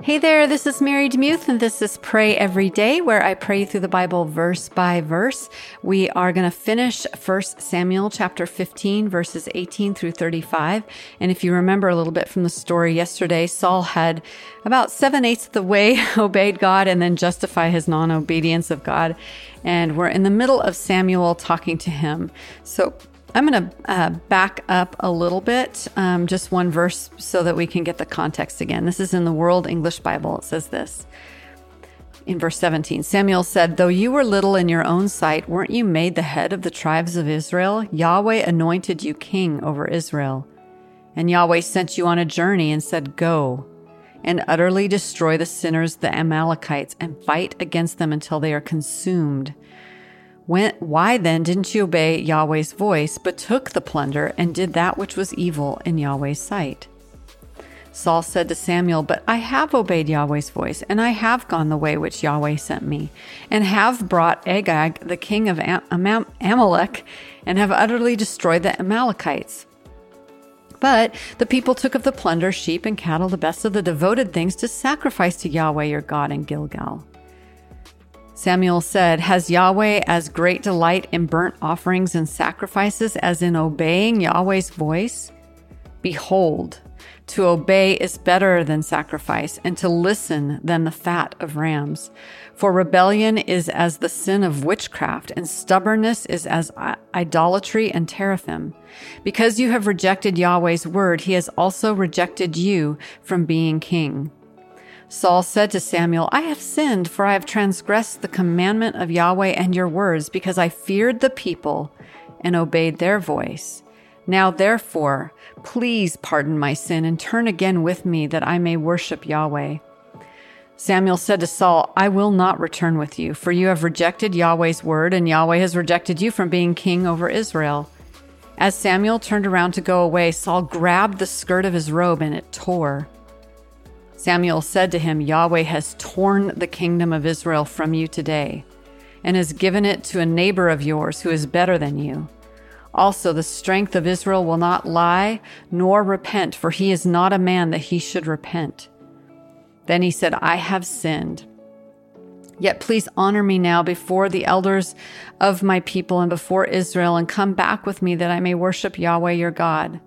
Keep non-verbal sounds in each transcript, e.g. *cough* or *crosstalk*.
Hey there, this is Mary Demuth, and this is Pray Every Day, where I pray through the Bible verse by verse. We are going to finish 1 Samuel chapter 15, verses 18 through 35. And if you remember a little bit from the story yesterday, Saul had about seven eighths of the way *laughs* obeyed God and then justify his non obedience of God. And we're in the middle of Samuel talking to him. So I'm going to uh, back up a little bit, um, just one verse, so that we can get the context again. This is in the World English Bible. It says this in verse 17 Samuel said, Though you were little in your own sight, weren't you made the head of the tribes of Israel? Yahweh anointed you king over Israel. And Yahweh sent you on a journey and said, Go and utterly destroy the sinners, the Amalekites, and fight against them until they are consumed. When, why then didn't you obey Yahweh's voice, but took the plunder and did that which was evil in Yahweh's sight? Saul said to Samuel, But I have obeyed Yahweh's voice, and I have gone the way which Yahweh sent me, and have brought Agag, the king of Am- Amalek, and have utterly destroyed the Amalekites. But the people took of the plunder, sheep and cattle, the best of the devoted things, to sacrifice to Yahweh your God in Gilgal. Samuel said, Has Yahweh as great delight in burnt offerings and sacrifices as in obeying Yahweh's voice? Behold, to obey is better than sacrifice, and to listen than the fat of rams. For rebellion is as the sin of witchcraft, and stubbornness is as idolatry and teraphim. Because you have rejected Yahweh's word, he has also rejected you from being king. Saul said to Samuel, I have sinned, for I have transgressed the commandment of Yahweh and your words, because I feared the people and obeyed their voice. Now, therefore, please pardon my sin and turn again with me that I may worship Yahweh. Samuel said to Saul, I will not return with you, for you have rejected Yahweh's word, and Yahweh has rejected you from being king over Israel. As Samuel turned around to go away, Saul grabbed the skirt of his robe and it tore. Samuel said to him, Yahweh has torn the kingdom of Israel from you today and has given it to a neighbor of yours who is better than you. Also, the strength of Israel will not lie nor repent, for he is not a man that he should repent. Then he said, I have sinned. Yet please honor me now before the elders of my people and before Israel, and come back with me that I may worship Yahweh your God.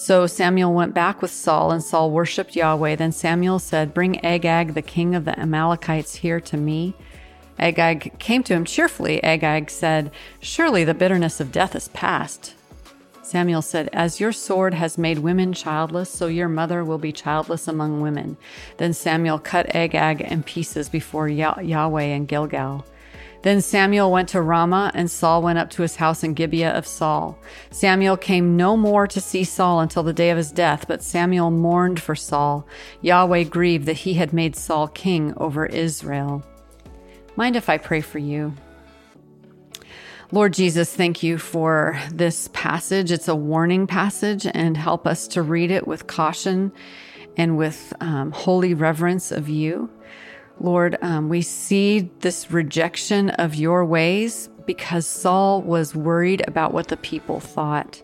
So Samuel went back with Saul, and Saul worshipped Yahweh. Then Samuel said, Bring Agag, the king of the Amalekites, here to me. Agag came to him cheerfully. Agag said, Surely the bitterness of death is past. Samuel said, As your sword has made women childless, so your mother will be childless among women. Then Samuel cut Agag in pieces before Yahweh in Gilgal. Then Samuel went to Ramah, and Saul went up to his house in Gibeah of Saul. Samuel came no more to see Saul until the day of his death, but Samuel mourned for Saul. Yahweh grieved that he had made Saul king over Israel. Mind if I pray for you? Lord Jesus, thank you for this passage. It's a warning passage, and help us to read it with caution and with um, holy reverence of you. Lord, um, we see this rejection of your ways because Saul was worried about what the people thought.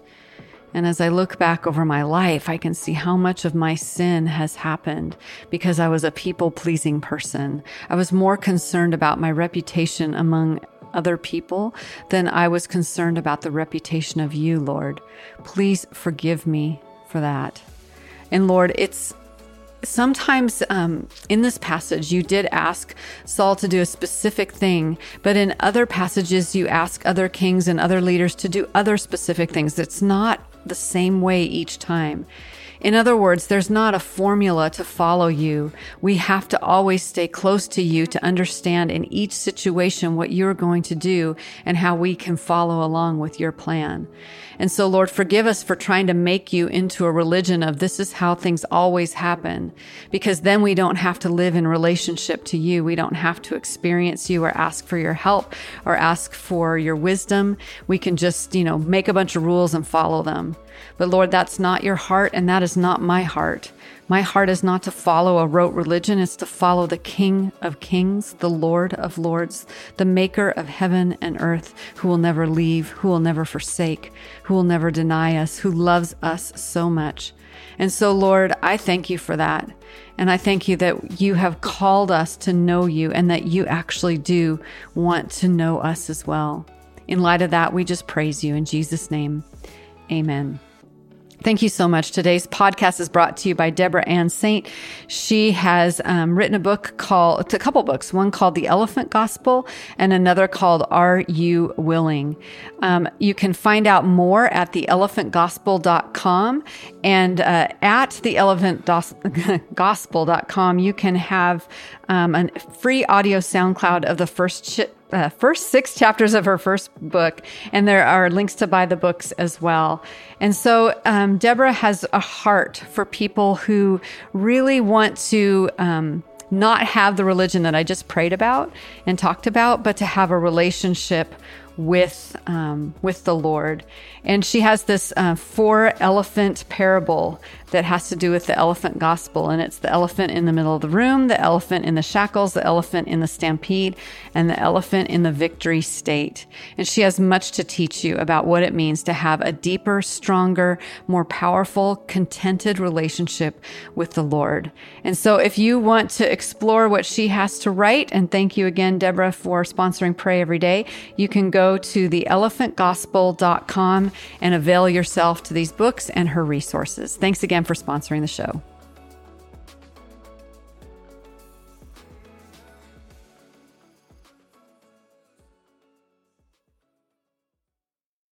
And as I look back over my life, I can see how much of my sin has happened because I was a people pleasing person. I was more concerned about my reputation among other people than I was concerned about the reputation of you, Lord. Please forgive me for that. And Lord, it's sometimes um, in this passage, you did ask Saul to do a specific thing, but in other passages, you ask other kings and other leaders to do other specific things. It's not the same way each time. In other words, there's not a formula to follow you. We have to always stay close to you to understand in each situation what you're going to do and how we can follow along with your plan. And so, Lord, forgive us for trying to make you into a religion of this is how things always happen, because then we don't have to live in relationship to you. We don't have to experience you or ask for your help or ask for your wisdom. We can just, you know, make a bunch of rules and follow them. But Lord, that's not your heart, and that is not my heart. My heart is not to follow a rote religion, it's to follow the King of Kings, the Lord of Lords, the Maker of heaven and earth, who will never leave, who will never forsake, who will never deny us, who loves us so much. And so, Lord, I thank you for that. And I thank you that you have called us to know you and that you actually do want to know us as well. In light of that, we just praise you in Jesus' name. Amen. Thank you so much. Today's podcast is brought to you by Deborah Ann Saint. She has um, written a book called, it's a couple books, one called The Elephant Gospel and another called Are You Willing? Um, you can find out more at theelephantgospel.com and uh, at theelephantgospel.com, *laughs* you can have um, a free audio SoundCloud of the first uh, first six chapters of her first book, and there are links to buy the books as well. And so, um, Deborah has a heart for people who really want to. Um, not have the religion that I just prayed about and talked about, but to have a relationship with um, with the Lord. And she has this uh, four elephant parable that has to do with the elephant gospel. And it's the elephant in the middle of the room, the elephant in the shackles, the elephant in the stampede, and the elephant in the victory state. And she has much to teach you about what it means to have a deeper, stronger, more powerful, contented relationship with the Lord. And so if you want to explore what she has to write, and thank you again, Deborah, for sponsoring Pray Every Day, you can go to theelephantgospel.com and avail yourself to these books and her resources. Thanks again for sponsoring the show.